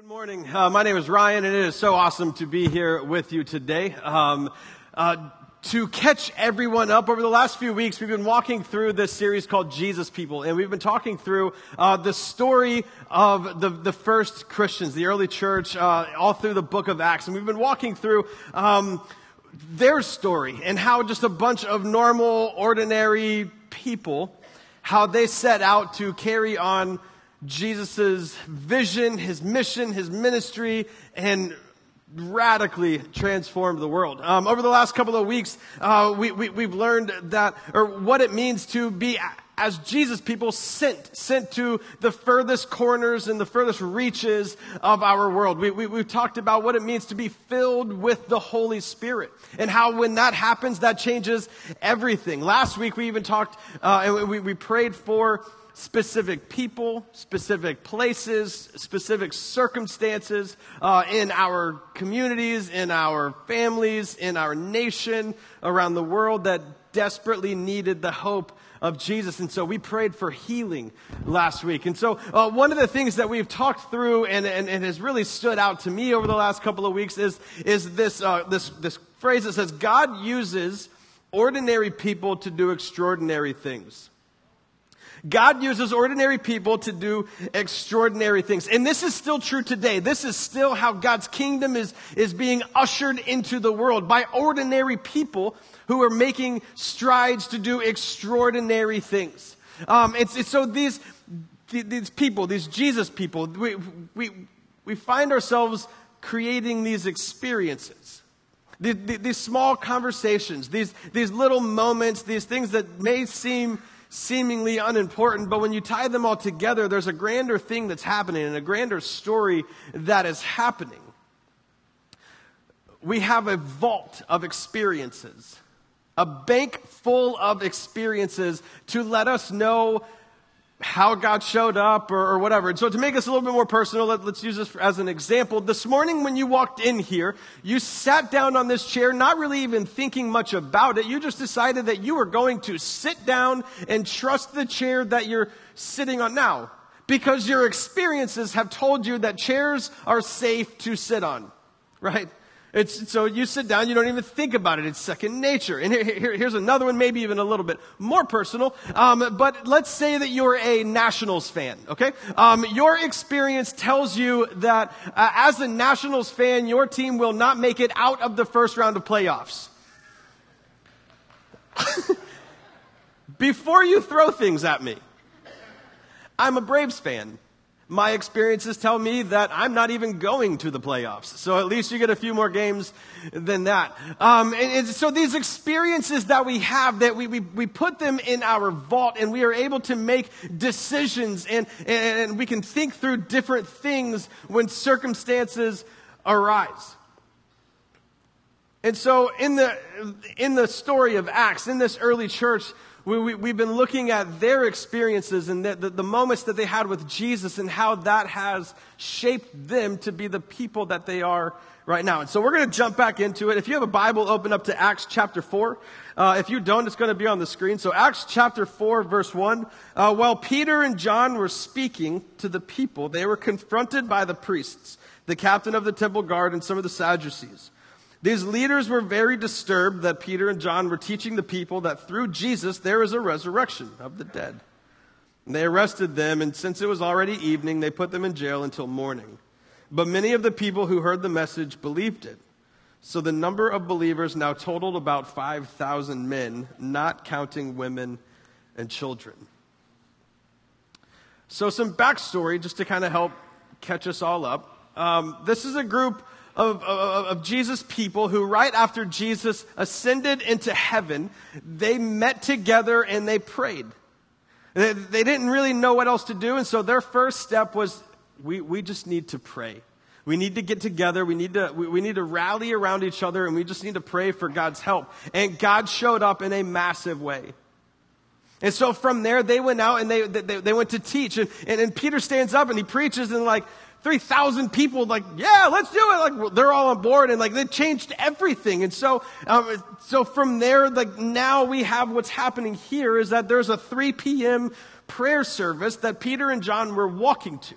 Good morning. Uh, my name is Ryan, and it is so awesome to be here with you today. Um, uh, to catch everyone up, over the last few weeks, we've been walking through this series called Jesus People, and we've been talking through uh, the story of the, the first Christians, the early church, uh, all through the book of Acts. And we've been walking through um, their story and how just a bunch of normal, ordinary people, how they set out to carry on Jesus' vision, his mission, his ministry, and radically transformed the world. Um, over the last couple of weeks, uh, we, we, we've learned that, or what it means to be as Jesus people sent, sent to the furthest corners and the furthest reaches of our world. We, we, we've talked about what it means to be filled with the Holy Spirit and how when that happens, that changes everything. Last week we even talked, uh, and we, we prayed for specific people, specific places, specific circumstances uh, in our communities, in our families, in our nation, around the world that desperately needed the hope of Jesus. And so we prayed for healing last week. And so uh, one of the things that we've talked through and, and, and, has really stood out to me over the last couple of weeks is, is this, uh, this, this phrase that says, God uses ordinary people to do extraordinary things. God uses ordinary people to do extraordinary things. And this is still true today. This is still how God's kingdom is, is being ushered into the world by ordinary people who are making strides to do extraordinary things. Um, it's, it's, so these, these people, these Jesus people, we, we, we find ourselves creating these experiences. These, these small conversations, these, these little moments, these things that may seem seemingly unimportant, but when you tie them all together, there's a grander thing that's happening and a grander story that is happening. We have a vault of experiences, a bank full of experiences to let us know how God showed up or, or, whatever. And so to make this a little bit more personal, let, us use this as an example. This morning when you walked in here, you sat down on this chair, not really even thinking much about it. You just decided that you were going to sit down and trust the chair that you're sitting on now. Because your experiences have told you that chairs are safe to sit on. Right? It's, so you sit down, you don't even think about it. It's second nature. And here, here, here's another one, maybe even a little bit more personal. Um, but let's say that you're a Nationals fan, okay? Um, your experience tells you that uh, as a Nationals fan, your team will not make it out of the first round of playoffs. Before you throw things at me, I'm a Braves fan my experiences tell me that I'm not even going to the playoffs. So at least you get a few more games than that. Um, and, and, so these experiences that we have, that we, we, we put them in our vault and we are able to make decisions and, and we can think through different things when circumstances arise. And so in the, in the story of Acts, in this early church, we, we, we've been looking at their experiences and the, the, the moments that they had with Jesus and how that has shaped them to be the people that they are right now. And so we're going to jump back into it. If you have a Bible, open up to Acts chapter 4. Uh, if you don't, it's going to be on the screen. So Acts chapter 4, verse 1. Uh, while Peter and John were speaking to the people, they were confronted by the priests, the captain of the temple guard, and some of the Sadducees. These leaders were very disturbed that Peter and John were teaching the people that through Jesus there is a resurrection of the dead. And they arrested them, and since it was already evening, they put them in jail until morning. But many of the people who heard the message believed it. So the number of believers now totaled about 5,000 men, not counting women and children. So, some backstory just to kind of help catch us all up. Um, this is a group of, of, of, Jesus' people who, right after Jesus ascended into heaven, they met together and they prayed. They, they didn't really know what else to do, and so their first step was we, we just need to pray. We need to get together. We need to, we, we need to rally around each other, and we just need to pray for God's help. And God showed up in a massive way. And so from there, they went out and they, they, they went to teach. And, and, and Peter stands up and he preaches and like, 3,000 people like, yeah, let's do it. Like they're all on board and like they changed everything. And so, um, so from there, like now we have what's happening here is that there's a 3 p.m. prayer service that Peter and John were walking to.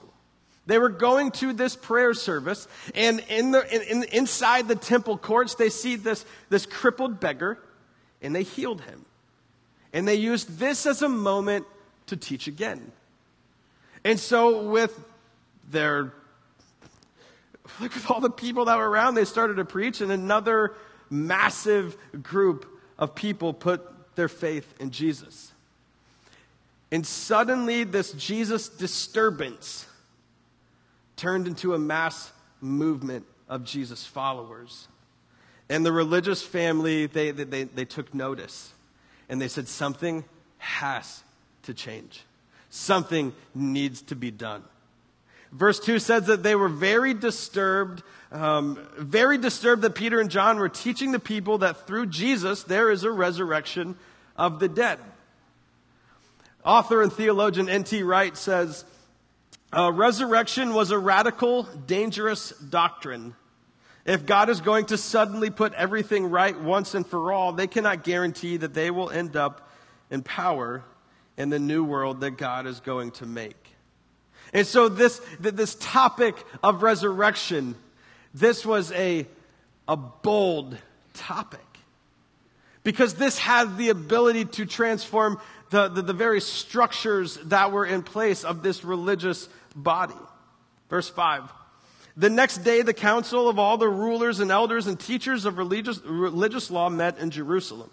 They were going to this prayer service, and in the, in, in, inside the temple courts, they see this, this crippled beggar, and they healed him. And they used this as a moment to teach again. And so, with their, with all the people that were around, they started to preach, and another massive group of people put their faith in Jesus. And suddenly, this Jesus disturbance turned into a mass movement of Jesus' followers. And the religious family, they, they, they took notice. And they said, something has to change. Something needs to be done. Verse 2 says that they were very disturbed, um, very disturbed that Peter and John were teaching the people that through Jesus there is a resurrection of the dead. Author and theologian N.T. Wright says, uh, resurrection was a radical, dangerous doctrine. If God is going to suddenly put everything right once and for all, they cannot guarantee that they will end up in power in the new world that God is going to make. And so this, this topic of resurrection, this was a, a bold topic. Because this had the ability to transform the, the, the very structures that were in place of this religious body. Verse 5. The next day, the council of all the rulers and elders and teachers of religious, religious law met in Jerusalem.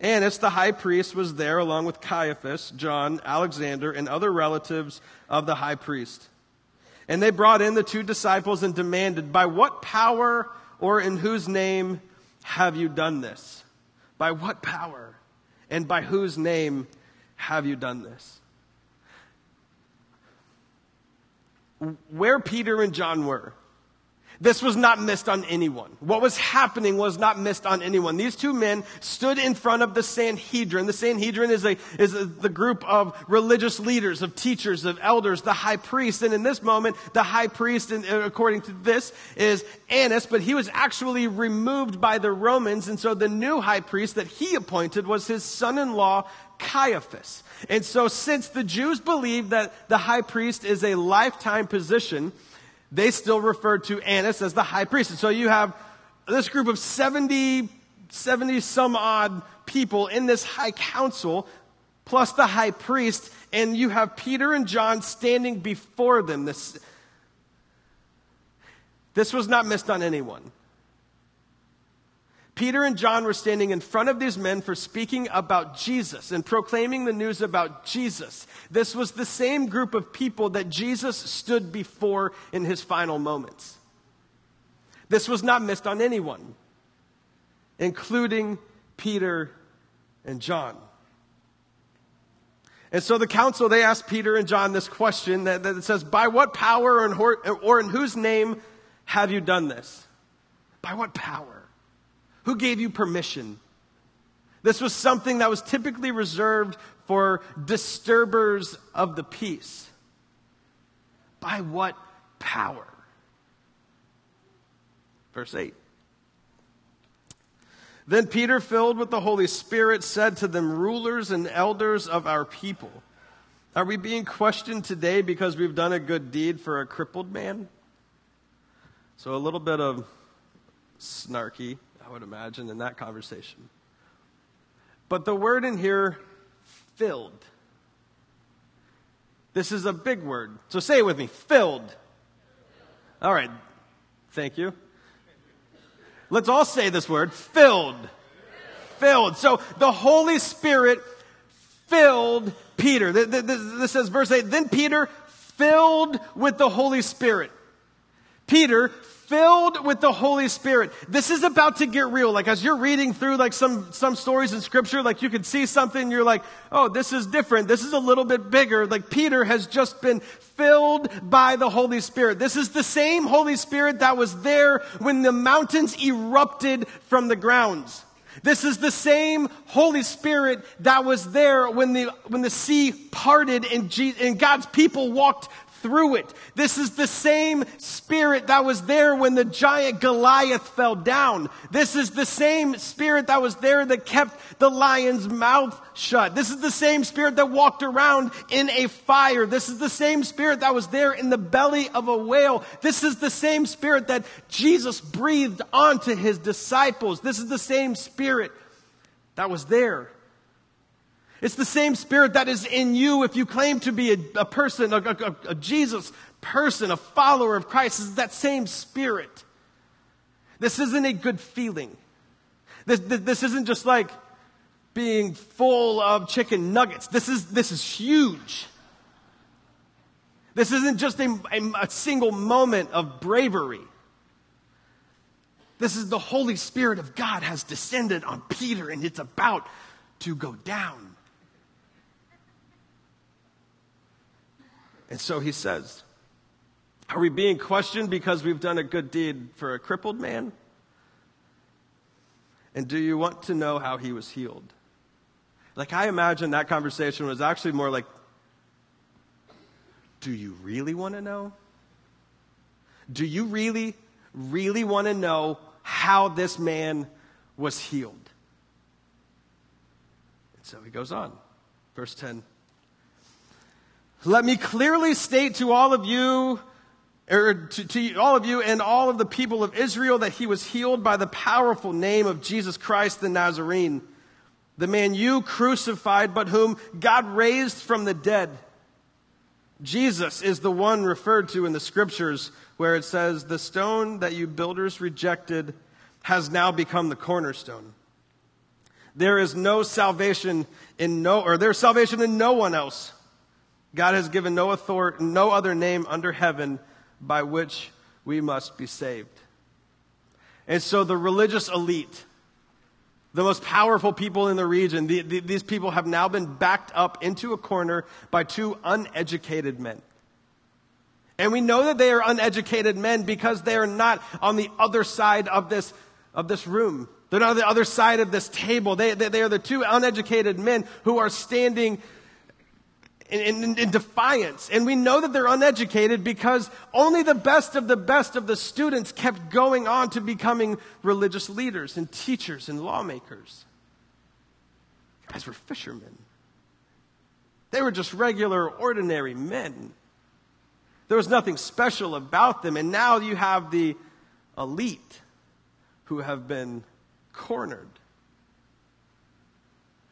Annas, the high priest, was there along with Caiaphas, John, Alexander, and other relatives of the high priest. And they brought in the two disciples and demanded, By what power or in whose name have you done this? By what power and by whose name have you done this? where Peter and John were. This was not missed on anyone. What was happening was not missed on anyone. These two men stood in front of the Sanhedrin. The Sanhedrin is, a, is a, the group of religious leaders, of teachers, of elders, the high priest. And in this moment, the high priest, uh, according to this, is Annas, but he was actually removed by the Romans. And so the new high priest that he appointed was his son in law, Caiaphas. And so, since the Jews believed that the high priest is a lifetime position, they still refer to Annas as the high priest. And so, you have this group of 70, 70 some odd people in this high council, plus the high priest, and you have Peter and John standing before them. This, this was not missed on anyone. Peter and John were standing in front of these men for speaking about Jesus and proclaiming the news about Jesus. This was the same group of people that Jesus stood before in his final moments. This was not missed on anyone, including Peter and John. And so the council, they asked Peter and John this question that, that says, By what power or in, or in whose name have you done this? By what power? Who gave you permission? This was something that was typically reserved for disturbers of the peace. By what power? Verse 8. Then Peter, filled with the Holy Spirit, said to them, Rulers and elders of our people, are we being questioned today because we've done a good deed for a crippled man? So a little bit of snarky I would imagine, in that conversation. But the word in here, filled. This is a big word. So say it with me filled. All right. Thank you. Let's all say this word filled. Filled. So the Holy Spirit filled Peter. This says, verse 8, then Peter filled with the Holy Spirit. Peter filled with the Holy Spirit. This is about to get real. Like as you're reading through like some, some stories in scripture, like you can see something, you're like, oh, this is different. This is a little bit bigger. Like Peter has just been filled by the Holy Spirit. This is the same Holy Spirit that was there when the mountains erupted from the grounds. This is the same Holy Spirit that was there when the, when the sea parted and, and God's people walked through it. This is the same spirit that was there when the giant Goliath fell down. This is the same spirit that was there that kept the lion's mouth shut. This is the same spirit that walked around in a fire. This is the same spirit that was there in the belly of a whale. This is the same spirit that Jesus breathed onto his disciples. This is the same spirit that was there it's the same spirit that is in you if you claim to be a, a person, a, a, a, Jesus person, a follower of Christ. It's that same spirit. This isn't a good feeling. This, this, this isn't just like being full of chicken nuggets. This is, this is huge. This isn't just a, a, a single moment of bravery. This is the Holy Spirit of God has descended on Peter and it's about to go down. And so he says, Are we being questioned because we've done a good deed for a crippled man? And do you want to know how he was healed? Like, I imagine that conversation was actually more like, Do you really want to know? Do you really, really want to know how this man was healed? And so he goes on. Verse 10 let me clearly state to all of you, or to, to, all of you and all of the people of Israel that he was healed by the powerful name of Jesus Christ the Nazarene, the man you crucified, but whom God raised from the dead. Jesus is the one referred to in the scriptures where it says, The stone that you builders rejected has now become the cornerstone. There is no salvation in no, or there's salvation in no one else. God has given no no other name under heaven by which we must be saved. And so the religious elite, the most powerful people in the region, the, the, these people have now been backed up into a corner by two uneducated men. And we know that they are uneducated men because they are not on the other side of this, of this room. They're not on the other side of this table. They, they, they are the two uneducated men who are standing in, defiance. And we know that they're uneducated because only the best of the best of the students kept going on to becoming religious leaders and teachers and lawmakers. Guys were fishermen. They were just regular, ordinary men. There was nothing special about them. And now you have the elite who have been cornered.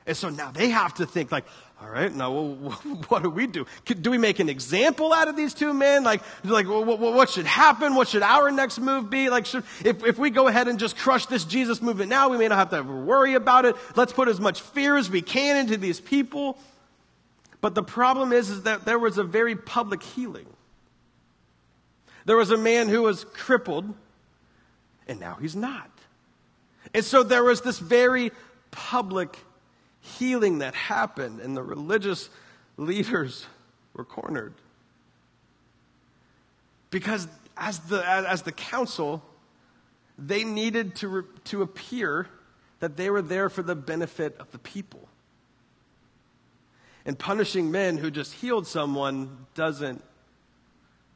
And so now they have to think like, all right, now what do we do? Do we make an example out of these two men? Like, like what should happen? What should our next move be? Like, should, if, if we go ahead and just crush this Jesus movement now, we may not have to ever worry about it. Let's put as much fear as we can into these people. But the problem is, is that there was a very public healing. There was a man who was crippled, and now he's not. And so there was this very public healing that happened, and the religious leaders were cornered. Because as the, as the council, they needed to, re, to appear that they were there for the benefit of the people. And punishing men who just healed someone doesn't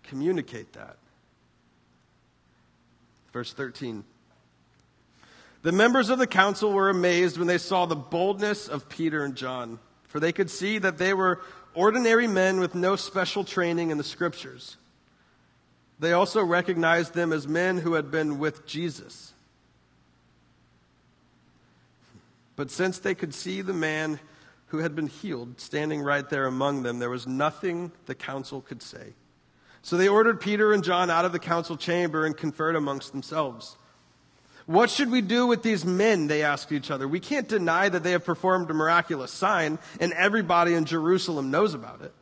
communicate that. Verse 13. The members of the council were amazed when they saw the boldness of Peter and John, for they could see that they were ordinary men with no special training in the scriptures. They also recognized them as men who had been with Jesus. But since they could see the man who had been healed standing right there among them, there was nothing the council could say. So they ordered Peter and John out of the council chamber and conferred amongst themselves. What should we do with these men? They asked each other. We can't deny that they have performed a miraculous sign, and everybody in Jerusalem knows about it.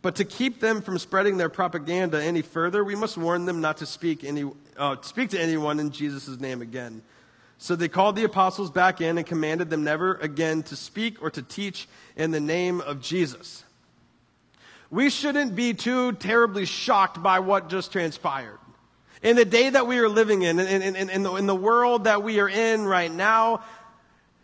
But to keep them from spreading their propaganda any further, we must warn them not to speak, any, uh, speak to anyone in Jesus' name again. So they called the apostles back in and commanded them never again to speak or to teach in the name of Jesus. We shouldn't be too terribly shocked by what just transpired. In the day that we are living in, in, in, in, the, in the world that we are in right now,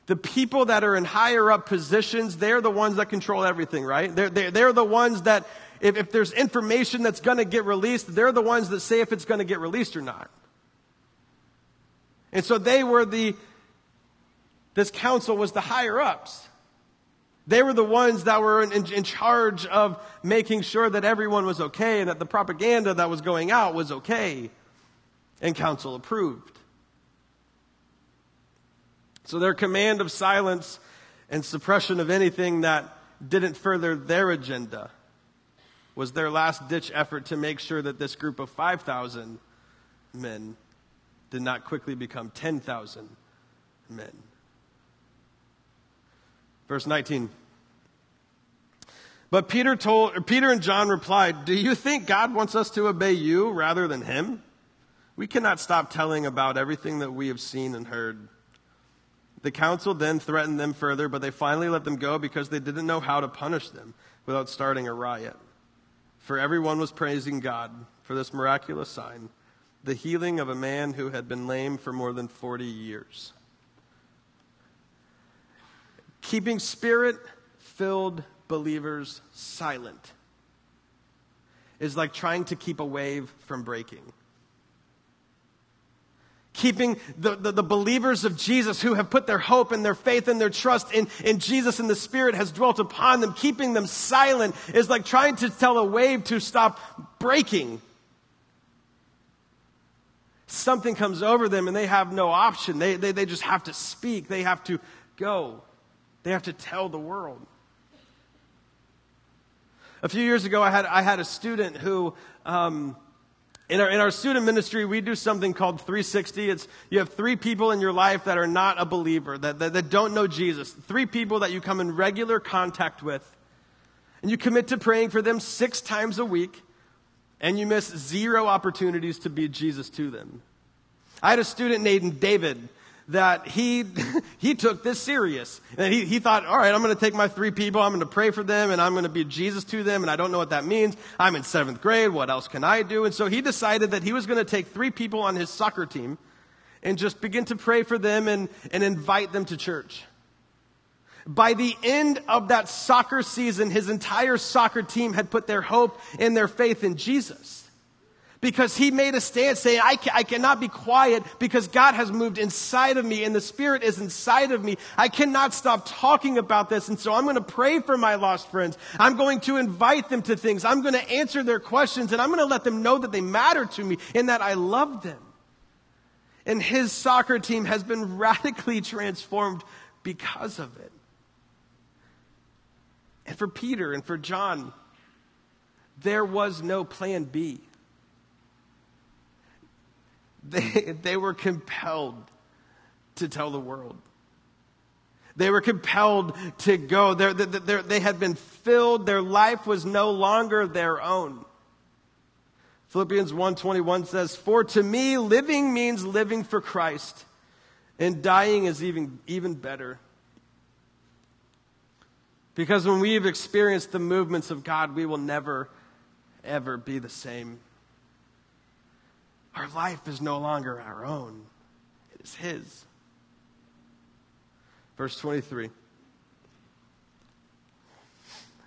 the people that are in higher up positions, they're the ones that control everything, right? They're, they're, they're the ones that if, if there's information that's going to get released, they're the ones that say if it's going to get released or not. And so they were the, this council was the higher ups. They were the ones that were in, in, in, charge of making sure that everyone was okay and that the propaganda that was going out was okay. And council approved. So their command of silence and suppression of anything that didn't further their agenda was their last ditch effort to make sure that this group of 5,000 men did not quickly become 10,000 men. Verse 19. But Peter told, Peter and John replied, Do you think God wants us to obey you rather than him? We cannot stop telling about everything that we have seen and heard. The council then threatened them further, but they finally let them go because they didn't know how to punish them without starting a riot. For everyone was praising God for this miraculous sign, the healing of a man who had been lame for more than 40 years. Keeping spirit filled believers silent is like trying to keep a wave from breaking keeping the, the, the, believers of Jesus who have put their hope and their faith and their trust in, in Jesus and the Spirit has dwelt upon them, keeping them silent is like trying to tell a wave to stop breaking. Something comes over them and they have no option. They, they, they just have to speak. They have to go. They have to tell the world. A few years ago, I had, I had a student who, um, in our, in our student ministry, we do something called 360. It's, you have three people in your life that are not a believer, that, that, that don't know Jesus. Three people that you come in regular contact with. And you commit to praying for them six times a week, and you miss zero opportunities to be Jesus to them. I had a student named David that he, he took this serious. And he, he thought, all right, I'm going to take my three people, I'm going to pray for them, and I'm going to be Jesus to them, and I don't know what that means. I'm in seventh grade, what else can I do? And so he decided that he was going to take three people on his soccer team and just begin to pray for them and, and invite them to church. By the end of that soccer season, his entire soccer team had put their hope and their faith in Jesus because he made a stand saying, I, ca- I cannot be quiet because God has moved inside of me and the Spirit is inside of me. I cannot stop talking about this. And so I'm going to pray for my lost friends. I'm going to invite them to things. I'm going to answer their questions and I'm going to let them know that they matter to me and that I love them. And his soccer team has been radically transformed because of it. And for Peter and for John, there was no plan B they, they were compelled to tell the world. They were compelled to go. They're, they're, they had been filled. Their life was no longer their own. Philippians 1:21 says, "For to me living means living for Christ, and dying is even even better." Because when we've experienced the movements of God, we will never ever be the same. Our life is no longer our own, it is His. Verse 23.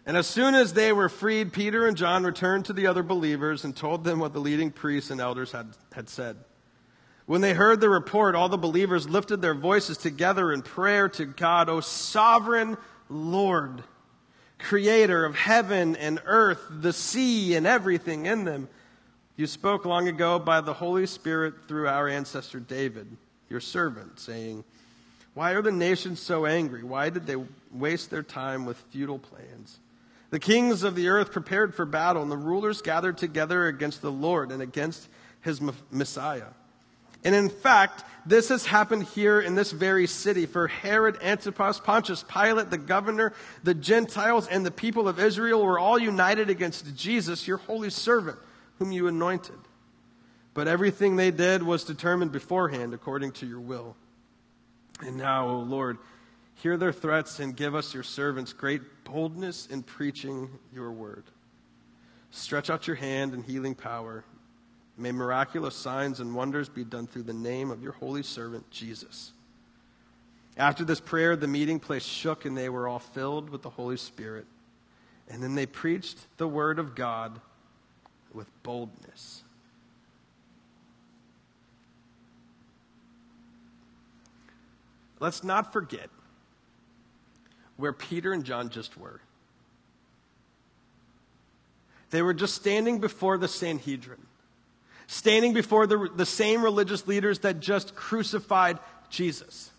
And as soon as they were freed, Peter and John returned to the other believers and told them what the leading priests and elders had, had said. When they heard the report, all the believers lifted their voices together in prayer to God, O sovereign Lord, creator of heaven and earth, the sea and everything in them. You spoke long ago by the Holy Spirit through our ancestor David, your servant, saying, Why are the nations so angry? Why did they waste their time with futile plans? The kings of the earth prepared for battle, and the rulers gathered together against the Lord and against his Messiah. And in fact, this has happened here in this very city. For Herod, Antipas, Pontius Pilate, the governor, the Gentiles, and the people of Israel were all united against Jesus, your holy servant whom you anointed. But everything they did was determined beforehand according to your will. And now, O Lord, hear their threats and give us, your servants, great boldness in preaching your word. Stretch out your hand in healing power. May miraculous signs and wonders be done through the name of your holy servant, Jesus. After this prayer, the meeting place shook and they were all filled with the Holy Spirit And then they preached the word of God with boldness. Let's not forget where Peter and John just were. They were just standing before the Sanhedrin, standing before the, the same religious leaders that just crucified Jesus.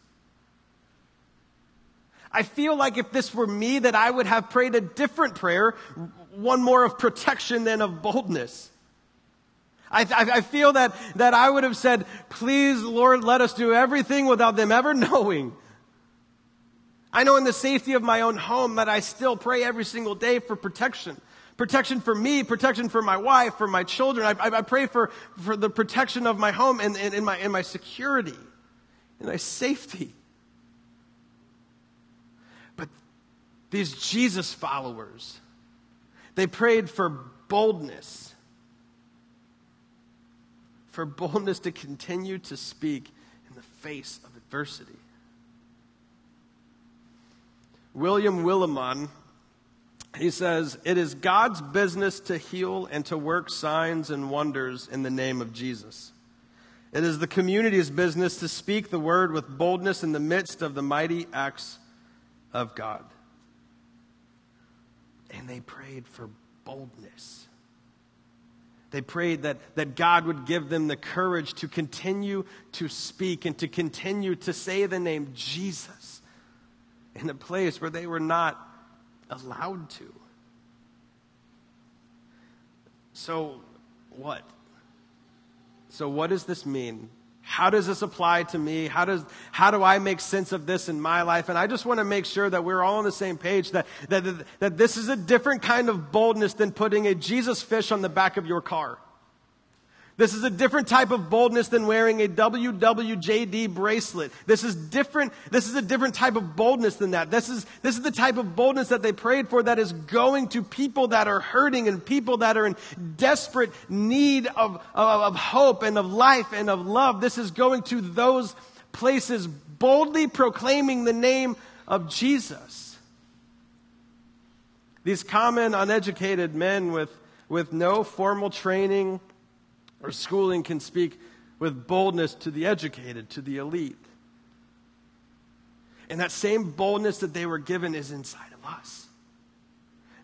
I feel like if this were me, that I would have prayed a different prayer, one more of protection than of boldness. I, I, I, feel that, that I would have said, please, Lord, let us do everything without them ever knowing. I know in the safety of my own home that I still pray every single day for protection. Protection for me, protection for my wife, for my children. I, I, I pray for, for the protection of my home and, and, and, my, and my security and my safety. But these Jesus followers, they prayed for boldness. For boldness to continue to speak in the face of adversity. William Willimon, he says, It is God's business to heal and to work signs and wonders in the name of Jesus. It is the community's business to speak the word with boldness in the midst of the mighty acts of God. And they prayed for boldness. They prayed that, that God would give them the courage to continue to speak and to continue to say the name Jesus in a place where they were not allowed to. So, what? So, what does this mean? How does this apply to me? How, does, how do I make sense of this in my life? And I just want to make sure that we're all on the same page, that, that, that this is a different kind of boldness than putting a Jesus fish on the back of your car. This is a different type of boldness than wearing a WWJD bracelet. This is different. This is a different type of boldness than that. This is, this is the type of boldness that they prayed for that is going to people that are hurting and people that are in desperate need of, of, of hope and of life and of love. This is going to those places boldly proclaiming the name of Jesus. These common, uneducated men with, with no formal training, or schooling can speak with boldness to the educated, to the elite. And that same boldness that they were given is inside of us.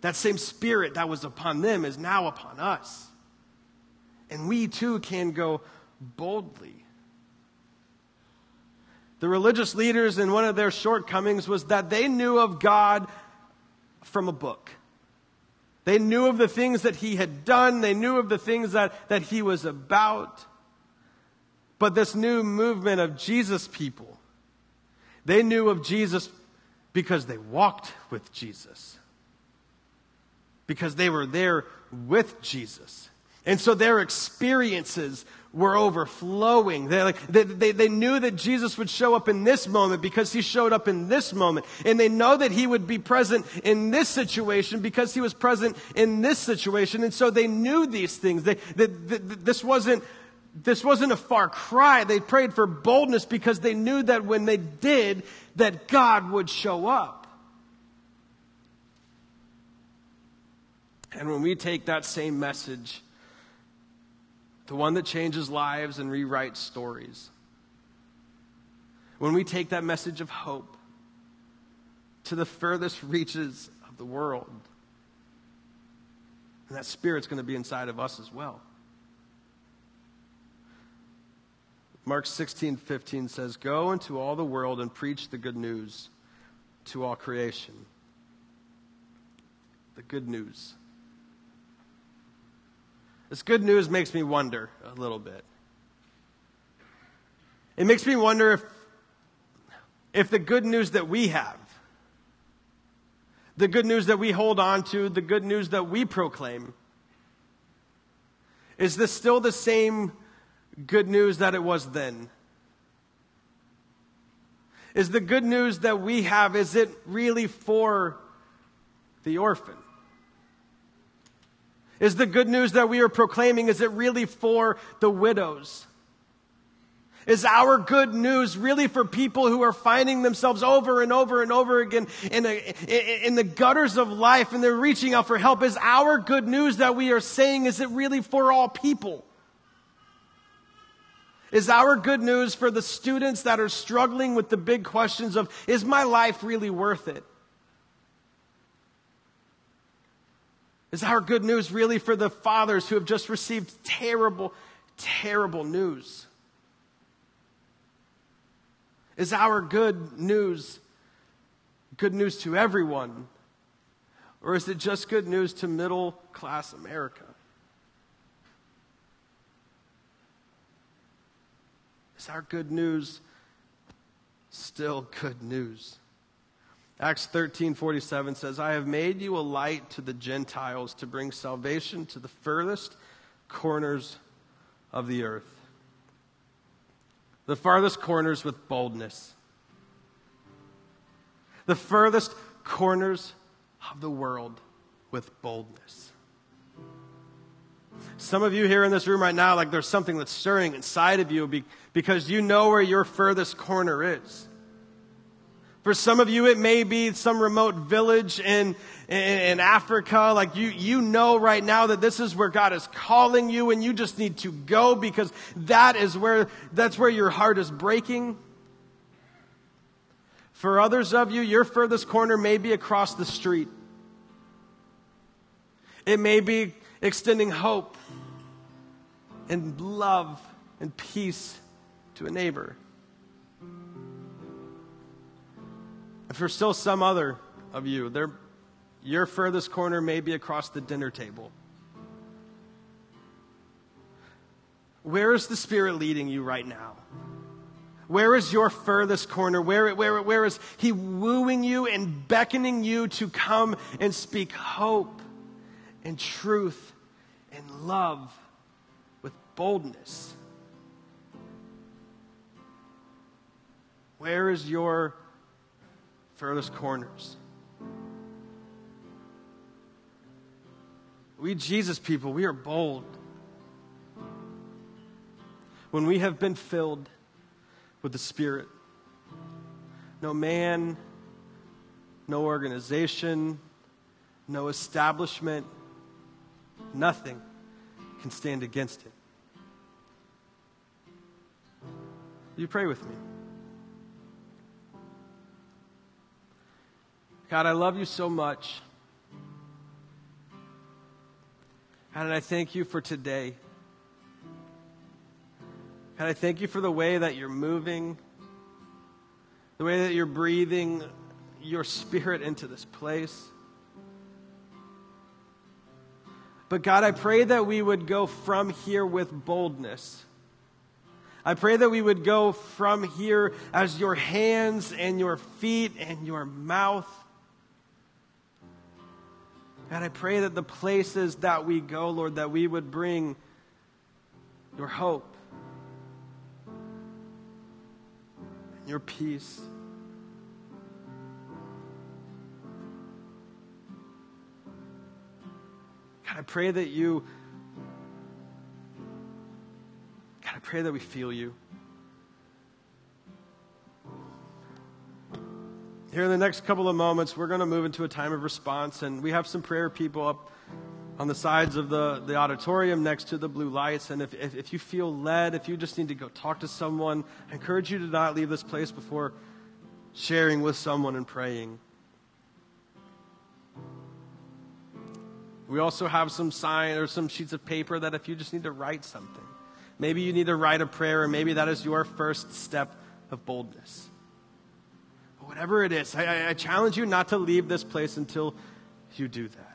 That same spirit that was upon them is now upon us. And we too can go boldly. The religious leaders, in one of their shortcomings, was that they knew of God from a book. They knew of the things that he had done. They knew of the things that, that he was about. But this new movement of Jesus people, they knew of Jesus because they walked with Jesus. Because they were there with Jesus. And so their experiences were overflowing. They, like, they, they, they, knew that Jesus would show up in this moment because he showed up in this moment. And they know that he would be present in this situation because he was present in this situation. And so they knew these things. They, they, this wasn't this wasn't a far cry. They prayed for boldness because they knew that when they did, that God would show up. And when we take that same message the one that changes lives and rewrites stories. When we take that message of hope to the furthest reaches of the world, and that spirit's going to be inside of us as well. Mark 16, 15 says, Go into all the world and preach the good news to all creation. The good news. This good news makes me wonder a little bit. It makes me wonder if, if the good news that we have, the good news that we hold on to, the good news that we proclaim, is this still the same good news that it was then? Is the good news that we have, is it really for the orphan? Is the good news that we are proclaiming, is it really for the widows? Is our good news really for people who are finding themselves over and over and over again in, a, in the gutters of life and they're reaching out for help? Is our good news that we are saying, is it really for all people? Is our good news for the students that are struggling with the big questions of, is my life really worth it? Is our good news really for the fathers who have just received terrible, terrible news? Is our good news good news to everyone? Or is it just good news to middle class America? Is our good news still good news? Acts 13:47 says, "I have made you a light to the Gentiles to bring salvation to the furthest corners of the earth." The farthest corners with boldness. The furthest corners of the world with boldness. Some of you here in this room right now, like there's something that's stirring inside of you because you know where your furthest corner is. For some of you, it may be some remote village in, in, in, Africa. Like you, you know right now that this is where God is calling you and you just need to go because that is where, that's where your heart is breaking. For others of you, your furthest corner may be across the street. It may be extending hope and love and peace to a neighbor. And for still some other of you, your furthest corner may be across the dinner table. Where is the Spirit leading you right now? Where is your furthest corner? Where, where, where is He wooing you and beckoning you to come and speak hope and truth and love with boldness? Where is your furthest corners. We Jesus people, we are bold. When we have been filled with the Spirit, no man, no organization, no establishment, nothing can stand against it. You pray with me. God, I love you so much. God, and I thank you for today. God, I thank you for the way that you're moving, the way that you're breathing your spirit into this place. But God, I pray that we would go from here with boldness. I pray that we would go from here as your hands and your feet and your mouth God, I pray that the places that we go, Lord, that we would bring your hope, your peace. God, I pray that you, God, I pray that we feel you. Here in the next couple of moments, we're going to move into a time of response, and we have some prayer people up on the sides of the, the auditorium next to the blue lights. And if, if, if you feel led, if you just need to go talk to someone, I encourage you to not leave this place before sharing with someone and praying. We also have some sign or some sheets of paper that if you just need to write something, maybe you need to write a prayer, or maybe that is your first step of boldness whatever it is, I, I challenge you not to leave this place until you do that.